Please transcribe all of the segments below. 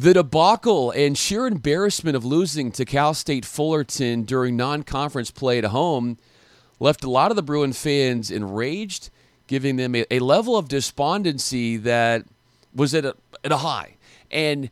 The debacle and sheer embarrassment of losing to Cal State Fullerton during non conference play at home left a lot of the Bruin fans enraged, giving them a, a level of despondency that was at a, at a high. And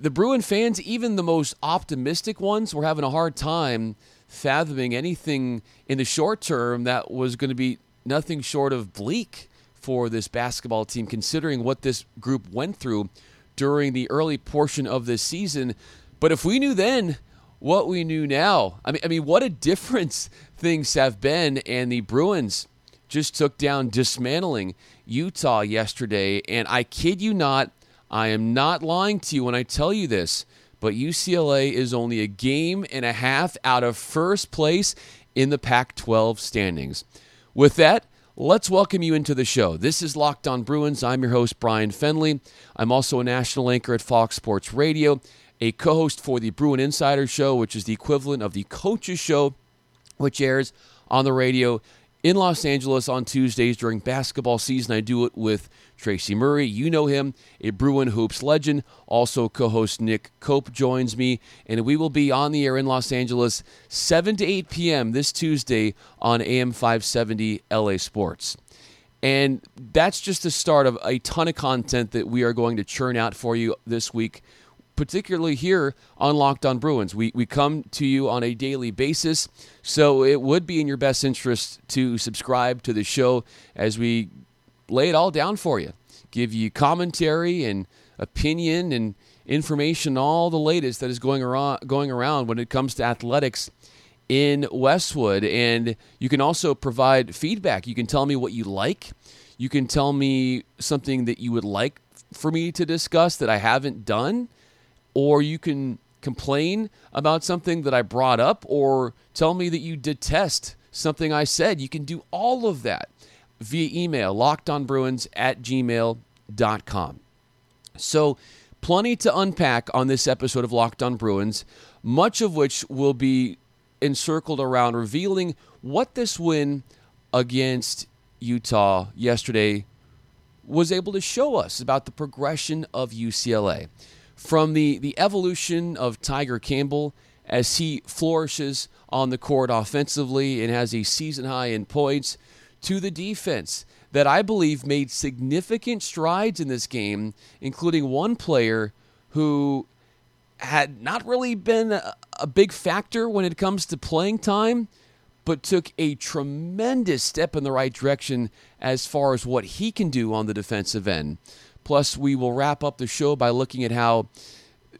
the Bruin fans, even the most optimistic ones, were having a hard time fathoming anything in the short term that was going to be nothing short of bleak for this basketball team, considering what this group went through during the early portion of this season. But if we knew then what we knew now, I mean, I mean, what a difference things have been. And the Bruins just took down dismantling Utah yesterday. And I kid you not, I am not lying to you when I tell you this, but UCLA is only a game and a half out of first place in the Pac 12 standings. With that, Let's welcome you into the show. This is Locked On Bruins. I'm your host, Bryan Fenley. I'm also a national anchor at Fox Sports Radio, a co host for the Bruin Insider Show, which is the equivalent of the Coaches Show, which airs on the radio in Los Angeles on Tuesdays during basketball season. I do it with Tracy Murray. You know him, a Bruin Hoops legend. Also, co host Nick Cope joins me, and we will be on the air in Los Angeles 7 to 8 p.m. this Tuesday on AM 570 LA Sports. And that's just the start of a ton of content that we are going to churn out for you this week particularly here on Locked On Bruins. We, we come to you on a daily basis, so it would be in your best interest to subscribe to the show as we lay it all down for you, give you commentary and opinion and information, all the latest that is going around, going around when it comes to athletics in Westwood. And you can also provide feedback. You can tell me what you like. You can tell me something that you would like for me to discuss that I haven't done or you can complain about something that I brought up, or tell me that you detest something I said. You can do all of that via email, lockedonbruins at gmail.com. So, plenty to unpack on this episode of Locked On Bruins, much of which will be encircled around revealing what this win against Utah yesterday was able to show us about the progression of UCLA from the, the evolution of Tyger Campbell as he flourishes on the court offensively and has a season high in points to the defense that I believe made significant strides in this game, including one player who had not really been a, a big factor when it comes to playing time, but took a tremendous step in the right direction as far as what he can do on the defensive end. Plus, we will wrap up the show by looking at how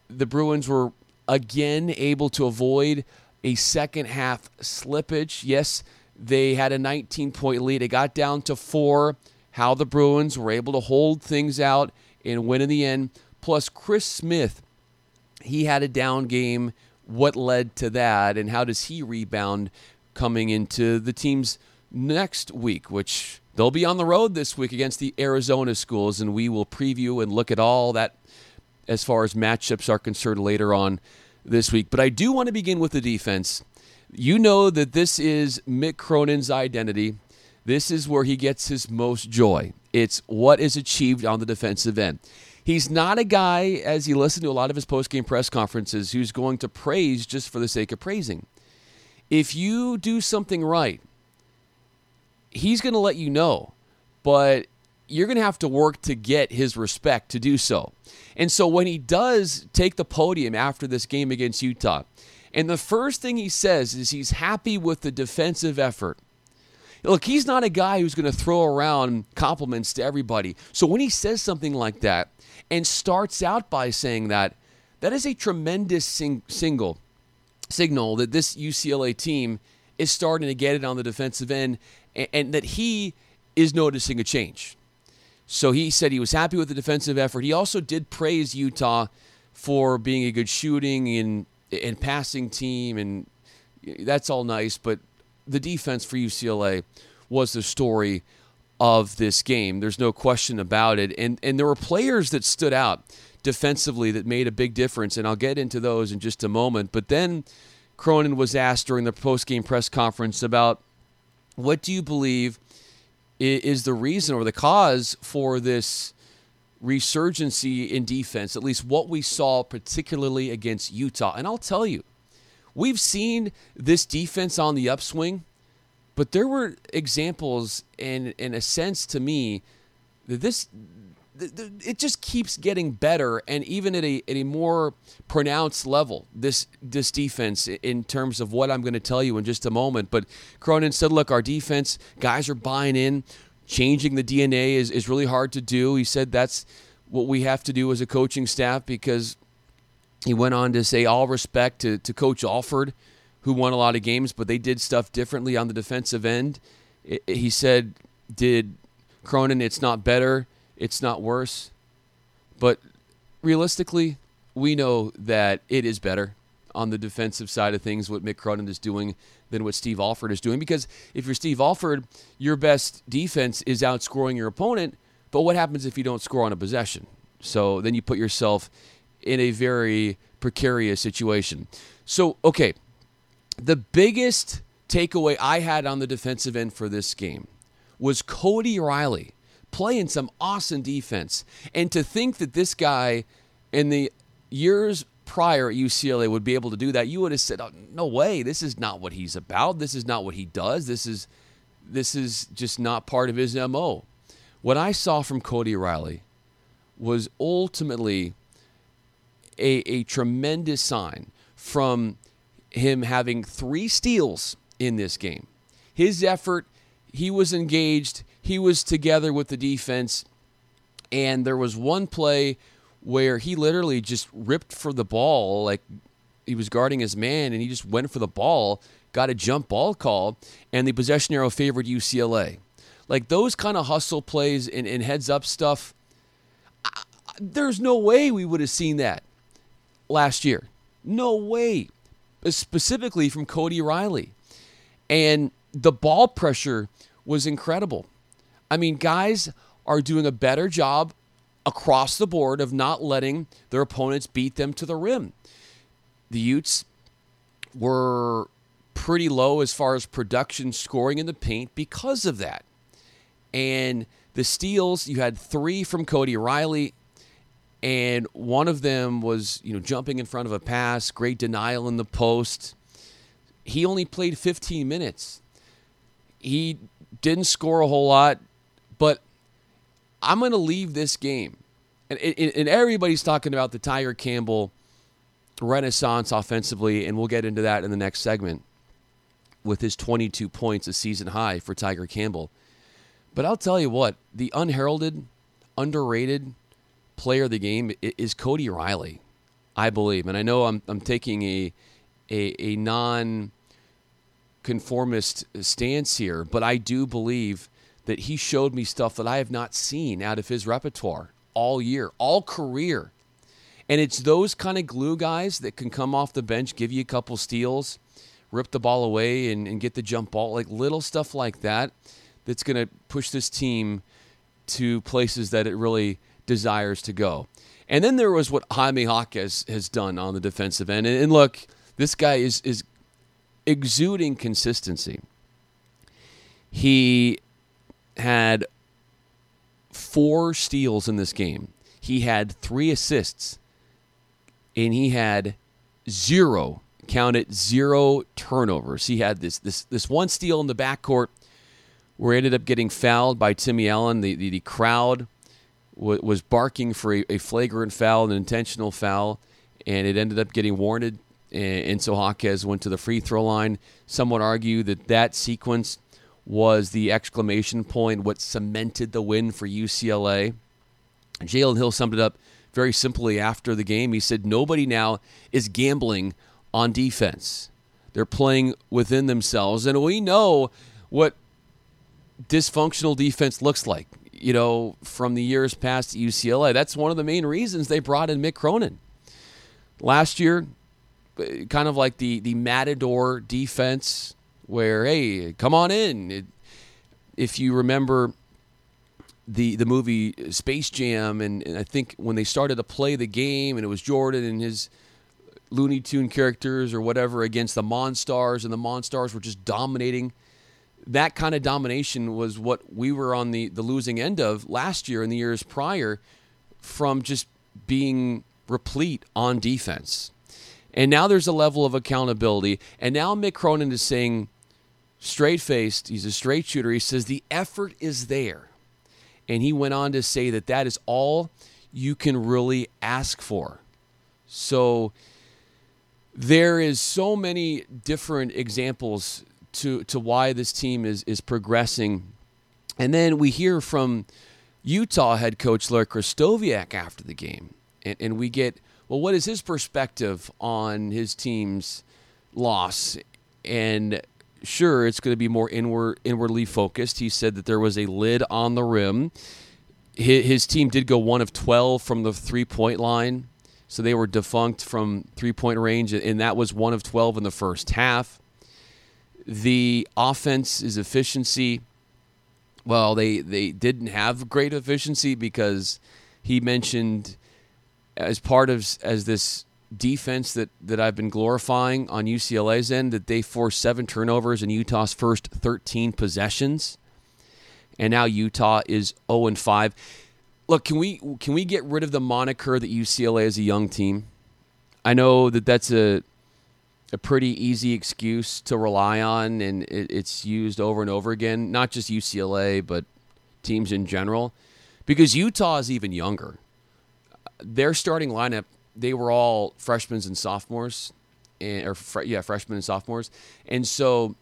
the Bruins were again able to avoid a second half slippage. Yes, they had a 19 point lead. It got down to four. How the Bruins were able to hold things out and win in the end. Plus, Chris Smith, he had a down game. What led to that, and how does he rebound coming into the team's next week, which They'll be on the road this week against the Arizona schools, and we will preview and look at all that as far as matchups are concerned later on this week. But I do want to begin with the defense. You know that this is Mick Cronin's identity. This is where he gets his most joy. It's what is achieved on the defensive end. He's not a guy, as you listen to a lot of his post-game press conferences, who's going to praise just for the sake of praising. If you do something right, he's going to let you know, but you're going to have to work to get his respect to do so. And so when he does take the podium after this game against Utah, and the first thing he says is he's happy with the defensive effort. Look, he's not a guy who's going to throw around compliments to everybody. So when he says something like that and starts out by saying that, that is a tremendous sing- single signal that this UCLA team is starting to get it on the defensive end and, and that he is noticing a change. So he said he was happy with the defensive effort. He also did praise Utah for being a good shooting and and passing team, and that's all nice. But the defense for UCLA was the story of this game. There's no question about it. And and there were players that stood out defensively that made a big difference, and I'll get into those in just a moment. But then Cronin was asked during the post game press conference about what do you believe is the reason or the cause for this resurgency in defense, at least what we saw particularly against Utah. And I'll tell you, we've seen this defense on the upswing, but there were examples and in a sense to me that this it just keeps getting better and even at a, at a more pronounced level this this defense in terms of what I'm going to tell you in just a moment. But Cronin said look our defense guys are buying in. Changing the DNA is, is really hard to do. He said that's what we have to do as a coaching staff because he went on to say all respect to, to coach Alford who won a lot of games but they did stuff differently on the defensive end he said did Cronin it's not better it's not worse. But realistically, we know that it is better on the defensive side of things what Mick Cronin is doing than what Steve Alford is doing. Because if you're Steve Alford, your best defense is outscoring your opponent. But what happens if you don't score on a possession? So then you put yourself in a very precarious situation. So, okay, the biggest takeaway I had on the defensive end for this game was Cody Riley playing some awesome defense. And to think that this guy in the years prior at UCLA would be able to do that, you would have said, oh, "No way! This is not what he's about. This is not what he does. This is this is just not part of his mo." What I saw from Cody Riley was ultimately a, a tremendous sign from him having three steals in this game. His effort, he was engaged, he was together with the defense, and there was one play where he literally just ripped for the ball, like he was guarding his man, and he just went for the ball, got a jump ball call, and the possession arrow favored UCLA. Like those kind of hustle plays and, and heads up stuff, I, there's no way we would have seen that last year. No way. Specifically from Cody Riley. And the ball pressure was incredible. I mean, guys are doing a better job across the board of not letting their opponents beat them to the rim. The Utes were pretty low as far as production scoring in the paint because of that. And the steals, you had three from Cody Riley, and one of them was, you know, jumping in front of a pass, great denial in the post. He only played 15 minutes. He didn't score a whole lot, but I'm going to leave this game. And, and, everybody's talking about the Tyger Campbell renaissance offensively, and we'll get into that in the next segment with his 22 points, a season high for Tyger Campbell. But I'll tell you what, the unheralded, underrated player of the game is Cody Riley, I believe. And I know I'm, I'm taking a, a, a non conformist stance here, but I do believe that he showed me stuff that I have not seen out of his repertoire all year, all career. And it's those kind of glue guys that can come off the bench, give you a couple steals, rip the ball away, and, and get the jump ball. Like little stuff like that that's going to push this team to places that it really desires to go. And then there was what Jaime Jaquez has done on the defensive end. And, and look, this guy is, is exuding consistency. He had four steals in this game. He had three assists, and he had zero, count it, zero turnovers. He had this this this one steal in the backcourt where he ended up getting fouled by Timmy Allen. The the, the crowd w- was barking for a, a, flagrant foul, an intentional foul, and it ended up getting warranted. And, so Jaquez went to the free throw line. Some would argue that that sequence was the exclamation point, what cemented the win for UCLA. Jalen Hill summed it up very simply after the game. He said, Nobody now is gambling on defense. They're playing within themselves. And we know what dysfunctional defense looks like, you know, from the years past at UCLA. That's one of the main reasons they brought in Mick Cronin. Last year, eh, kind of like the, the Matador defense where hey, come on in. It, if you remember the the movie Space Jam, and, and, I think when they started to play the game, and it was Jordan and his Looney Tune characters or whatever against the Monstars, and the Monstars were just dominating. That kind of domination was what we were on the, the losing end of last year and the years prior from just being replete on defense. And now there's a level of accountability. And now Mick Cronin is saying, straight faced, he's a straight shooter. He says the effort is there. And he went on to say that that is all you can really ask for. So there is so many different examples to, to why this team is, is progressing. And then we hear from Utah head coach Larry Krystkowiak after the game. And, and we get, well, what is his perspective on his team's loss? And sure, it's going to be more inward, inwardly focused. He said that there was a lid on the rim. His, his team did go one of 12 from the three point line. So they were defunct from three point range, and that was one of 12 in the first half. The offense is efficiency, well, they, they didn't have great efficiency because he mentioned as part of as this defense that, that I've been glorifying on UCLA's end that they forced seven turnovers in Utah's first 13 possessions. And now Utah is 0 and 5. Look, can we can we get rid of the moniker that UCLA is a young team? I know that that's a a pretty easy excuse to rely on, and it, it's used over and over again. Not just UCLA, but teams in general, because Utah is even younger. Their starting lineup, they were all freshmen and sophomores, and, or fr- yeah, freshmen and sophomores, and so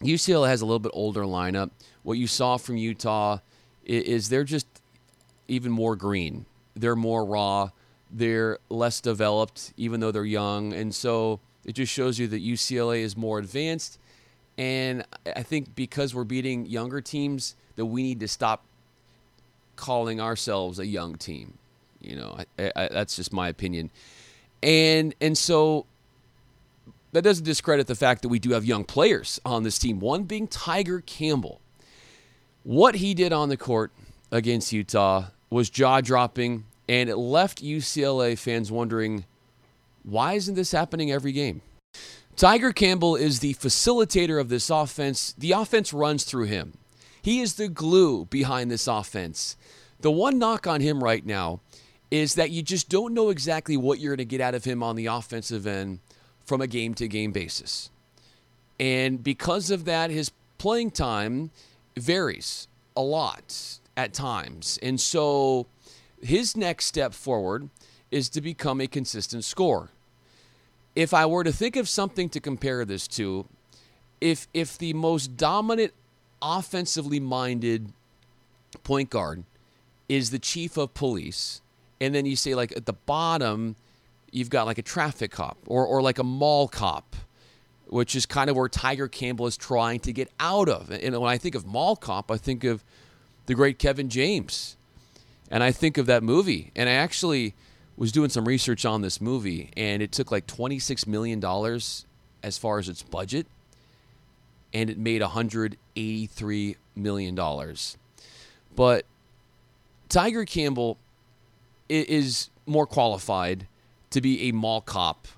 UCLA has a little bit older lineup. What you saw from Utah is, is they're just even more green. They're more raw. They're less developed, even though they're young, and so it just shows you that UCLA is more advanced. And I think because we're beating younger teams, that we need to stop calling ourselves a young team. You know, I, I, that's just my opinion. And and so that doesn't discredit the fact that we do have young players on this team. One being Tyger Campbell. What he did on the court against Utah was jaw dropping, and it left UCLA fans wondering why isn't this happening every game? Tyger Campbell is the facilitator of this offense. The offense runs through him. He is the glue behind this offense. The one knock on him right now is that you just don't know exactly what you're going to get out of him on the offensive end from a game to game basis. And because of that, his playing time varies a lot at times. And so his next step forward is to become a consistent scorer. If I were to think of something to compare this to, if if the most dominant offensively minded point guard is the chief of police, and then you say like at the bottom you've got like a traffic cop or or like a mall cop, which is kind of where Tyger Campbell is trying to get out of. And when I think of mall cop, I think of the great Kevin James. And I think of that movie. And I actually was doing some research on this movie, and it took like $26 million as far as its budget, and it made $183 million. But Tyger Campbell is more qualified to be a mall cop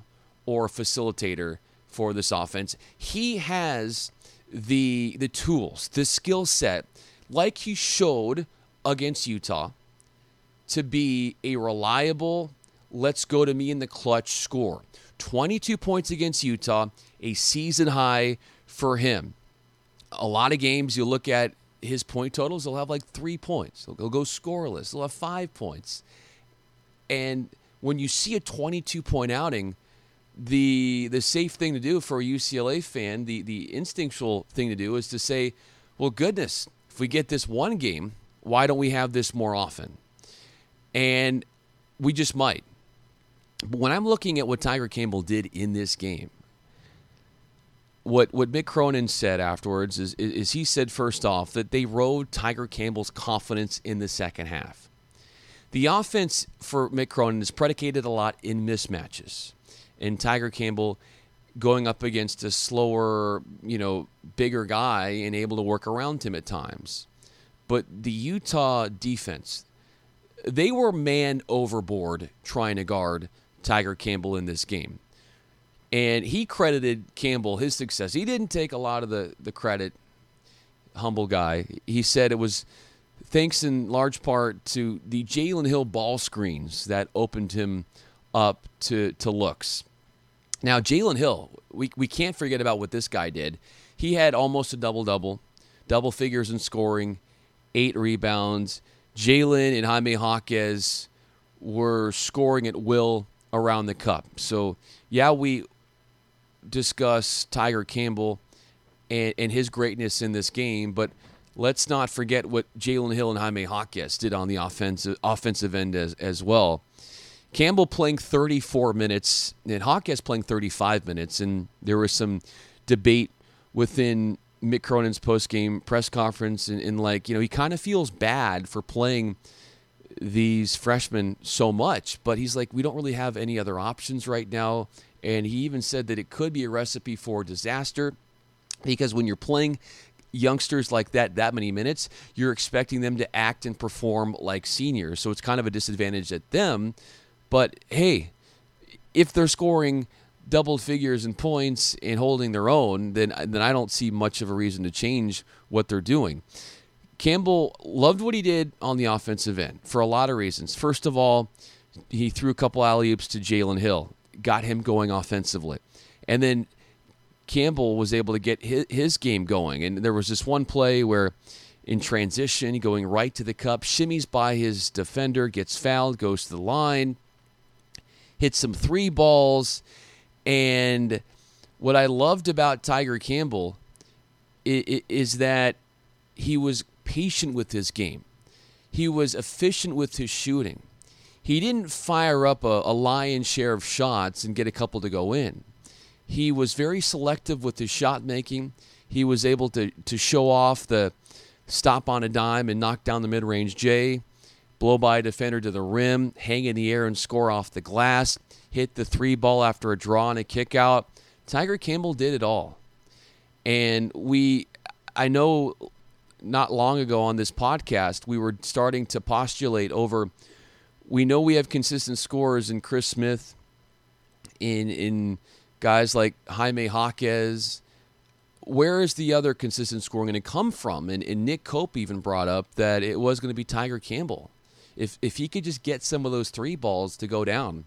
or facilitator for this offense. He has the the tools, the skill set, like he showed against Utah to be a reliable, let's go to me in the clutch score. 22 points against Utah, a season high for him. A lot of games you look at his point totals, he'll have like three points. He'll go scoreless. He'll have five points. And when you see a 22 point outing, the the safe thing to do for a UCLA fan, the the instinctual thing to do is to say, well, goodness, if we get this one game, why don't we have this more often? And we just might. But when I'm looking at what Tyger Campbell did in this game, what what Mick Cronin said afterwards is, is he said first off that they rode Tyger Campbell's confidence in the second half. The offense for Mick Cronin is predicated a lot in mismatches, and Tyger Campbell going up against a slower, you know, bigger guy and able to work around him at times. But the Utah defense, they were man overboard trying to guard Tyger Campbell in this game. And he credited Campbell his success. He didn't take a lot of the, the credit, humble guy. He said it was thanks in large part to the Jalen Hill ball screens that opened him up to, to looks. Now, Jalen Hill, we, we can't forget about what this guy did. He had almost a double double, double figures in scoring, eight rebounds. Jalen and Jaime Jaquez were scoring at will around the cup. So, yeah, we discuss Tyger Campbell and, and his greatness in this game, but let's not forget what Jalen Hill and Jaime Jaquez did on the offensive offensive end as, as well. Campbell playing 34 minutes and Jaquez playing 35 minutes, and there was some debate within Mick Cronin's post-game press conference, and, and like you know he kind of feels bad for playing these freshmen so much, but he's like we don't really have any other options right now, and he even said that it could be a recipe for disaster because when you're playing youngsters like that that many minutes, you're expecting them to act and perform like seniors. So it's kind of a disadvantage at them. But hey, if they're scoring double figures in points and holding their own, then then I don't see much of a reason to change what they're doing. Campbell loved what he did on the offensive end for a lot of reasons. First of all, he threw a couple alley oops to Jalen Hill, got him going offensively, and then Campbell was able to get his, his game going. And there was this one play where in transition, going right to the cup, shimmies by his defender, gets fouled, goes to the line, hits some three balls. And what I loved about Tyger Campbell is that he was patient with his game. He was efficient with his shooting. He didn't fire up a, a lion's share of shots and get a couple to go in. He was very selective with his shot making. He was able to, to show off the stop on a dime and knock down the mid range J, blow by a defender to the rim, hang in the air and score off the glass, hit the three ball after a draw and a kick out. Tyger Campbell did it all. And we, I know not long ago on this podcast, we were starting to postulate over. We know we have consistent scores in Chris Smith, in in guys like Jaime Jaquez. Where is the other consistent scoring going to come from? And, and Nick Cope even brought up that it was going to be Tyger Campbell. If, if he could just get some of those three balls to go down,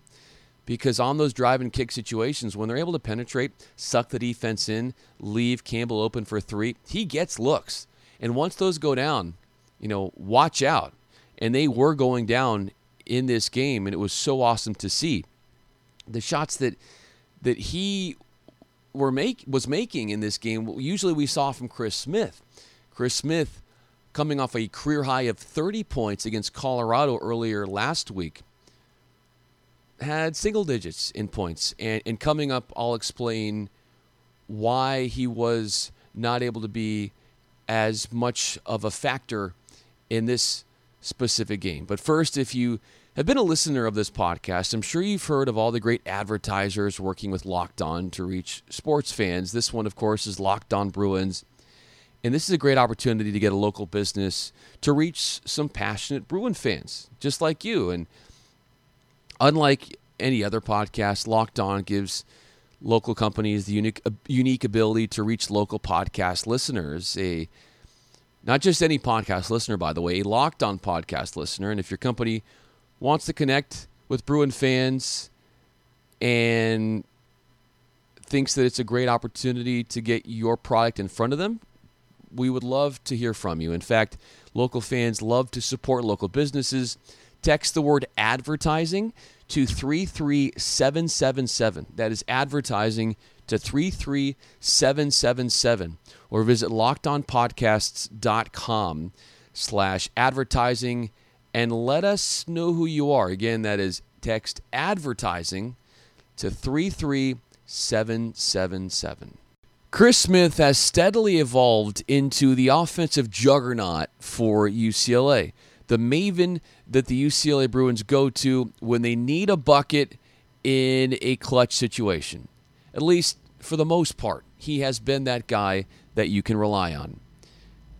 because on those drive and kick situations, when they're able to penetrate, suck the defense in, leave Campbell open for three, he gets looks. And once those go down, you know, watch out. And they were going down in this game, and it was so awesome to see. The shots that that he were make was making in this game. Usually we saw from Chris Smith. Chris Smith coming off a career high of 30 points against Colorado earlier last week had single digits in points and, and coming up I'll explain why he was not able to be as much of a factor in this specific game. But first if you have been a listener of this podcast, I'm sure you've heard of all the great advertisers working with Locked On to reach sports fans. This one, of course, is Locked On Bruins. And this is a great opportunity to get a local business to reach some passionate Bruin fans, just like you. And unlike any other podcast, Locked On gives local companies the unique uh, unique ability to reach local podcast listeners. A not just any podcast listener, by the way, a Locked On podcast listener. And if your company wants to connect with Bruin fans and thinks that it's a great opportunity to get your product in front of them, we would love to hear from you. In fact, local fans love to support local businesses. Text the word advertising to 33777. That is advertising to 33777 or visit lockedonpodcasts.com slash advertising and let us know who you are. Again, that is text advertising to 33777. Chris Smith has steadily evolved into the offensive juggernaut for UCLA, the maven that the UCLA Bruins go to when they need a bucket in a clutch situation. At least for the most part, he has been that guy that you can rely on.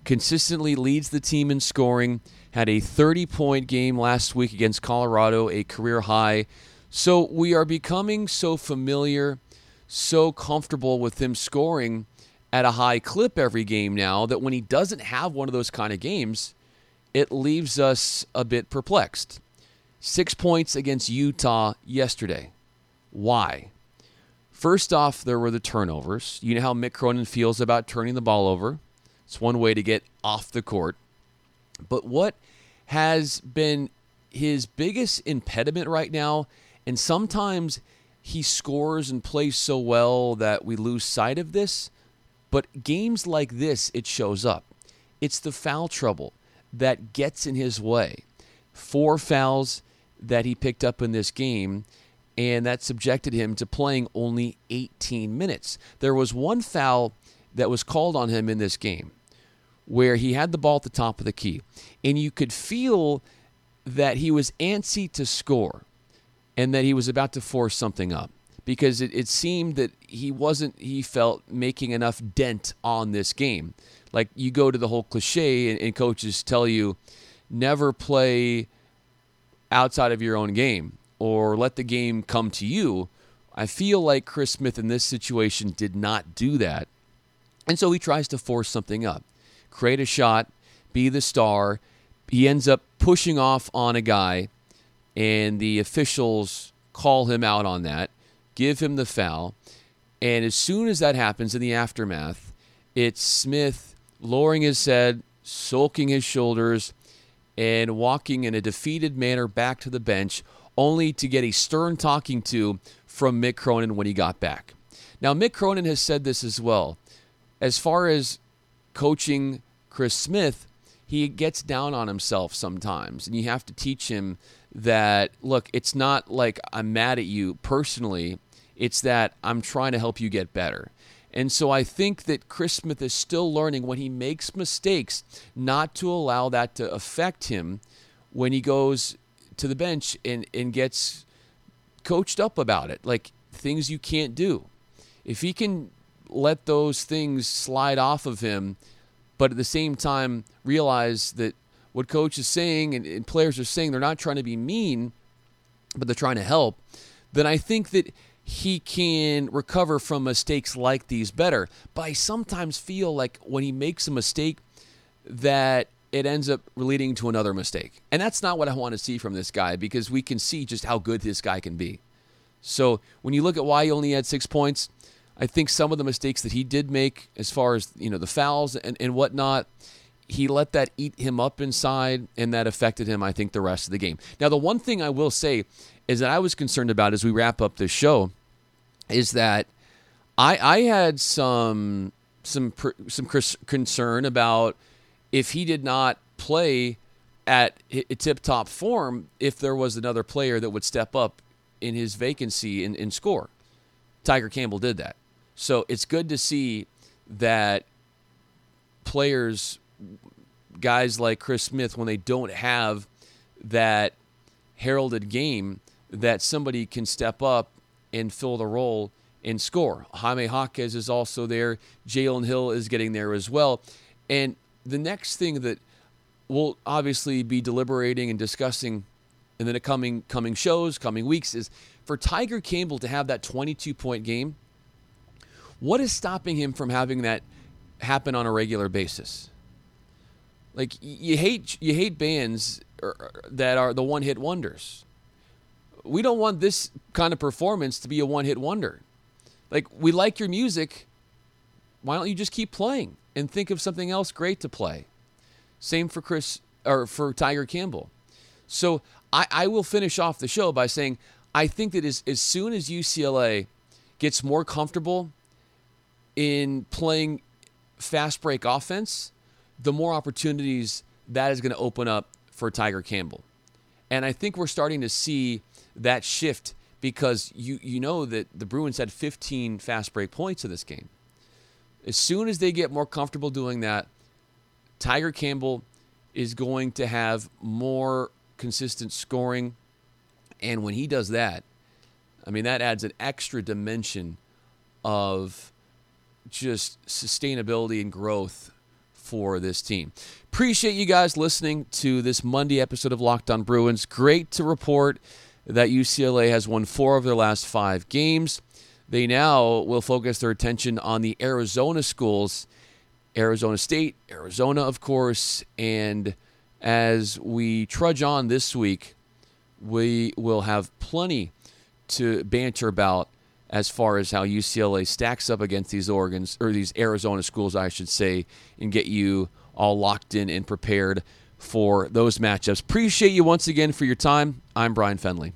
Consistently leads the team in scoring had a 30 point game last week against Colorado, a career high. So we are becoming so familiar, so comfortable with him scoring at a high clip every game now that when he doesn't have one of those kind of games, it leaves us a bit perplexed. Six points against Utah yesterday. Why? First off, there were the turnovers. You know how Mick Cronin feels about turning the ball over. It's one way to get off the court. But what has been his biggest impediment right now, and sometimes he scores and plays so well that we lose sight of this, but games like this, it shows up. It's the foul trouble that gets in his way. Four fouls that he picked up in this game, and that subjected him to playing only 18 minutes. There was one foul that was called on him in this game where he had the ball at the top of the key, and you could feel that he was antsy to score and that he was about to force something up because it, it seemed that he wasn't, he felt, making enough dent on this game. Like you go to the whole cliche, and, and coaches tell you never play outside of your own game or let the game come to you. I feel like Chris Smith in this situation did not do that. And so he tries to force something up, create a shot, be the star. He ends up pushing off on a guy, and the officials call him out on that, give him the foul. And as soon as that happens in the aftermath, it's Smith lowering his head, sulking his shoulders, and walking in a defeated manner back to the bench, only to get a stern talking to from Mick Cronin when he got back. Now, Mick Cronin has said this as well. As far as coaching Chris Smith, he gets down on himself sometimes, and you have to teach him that look, it's not like I'm mad at you personally, it's that I'm trying to help you get better. And so I think that Chris Smith is still learning when he makes mistakes not to allow that to affect him when he goes to the bench and, and gets coached up about it, like things you can't do. If he can let those things slide off of him, but at the same time realize that what coach is saying and, and players are saying, they're not trying to be mean, but they're trying to help, then I think that he can recover from mistakes like these better. But I sometimes feel like when he makes a mistake, that it ends up leading to another mistake. And that's not what I want to see from this guy because we can see just how good this guy can be. So when you look at why he only had six points, I think some of the mistakes that he did make as far as, you know, the fouls and, and whatnot, he let that eat him up inside and that affected him, I think, the rest of the game. Now, the one thing I will say is that I was concerned about as we wrap up this show is that I I had some some some concern about if he did not play at tip top form if there was another player that would step up in his vacancy and, and score. Tyger Campbell did that. So it's good to see that players, guys like Chris Smith, when they don't have that heralded game, that somebody can step up and fill the role and score. Jaime Jaquez is also there. Jalen Hill is getting there as well. And the next thing that we'll obviously be deliberating and discussing in the coming coming shows, coming weeks is for Tyger Campbell to have that 22 point game. What is stopping him from having that happen on a regular basis? Like you hate you hate bands uh, uh, that are the one hit wonders we don't want this kind of performance to be a one hit wonder. Like, we like your music. Why don't you just keep playing and think of something else great to play? Same for Chris or for Tyger Campbell. So I, I will finish off the show by saying I think that as, as soon as UCLA gets more comfortable in playing fast break offense, the more opportunities that is going to open up for Tyger Campbell. And I think we're starting to see that shift because you you know that the Bruins had 15 fast break points in this game. As soon as they get more comfortable doing that, Tyger Campbell is going to have more consistent scoring and when he does that, I mean that adds an extra dimension of just sustainability and growth for this team. Appreciate you guys listening to this Monday episode of Locked On Bruins. Great to report that UCLA has won four of their last five games. They now will focus their attention on the Arizona schools, Arizona State, Arizona, of course, and as we trudge on this week, we will have plenty to banter about as far as how UCLA stacks up against these Oregon's or these Arizona schools, I should say, and get you all locked in and prepared for those matchups. Appreciate you once again for your time. I'm Bryan Fenley.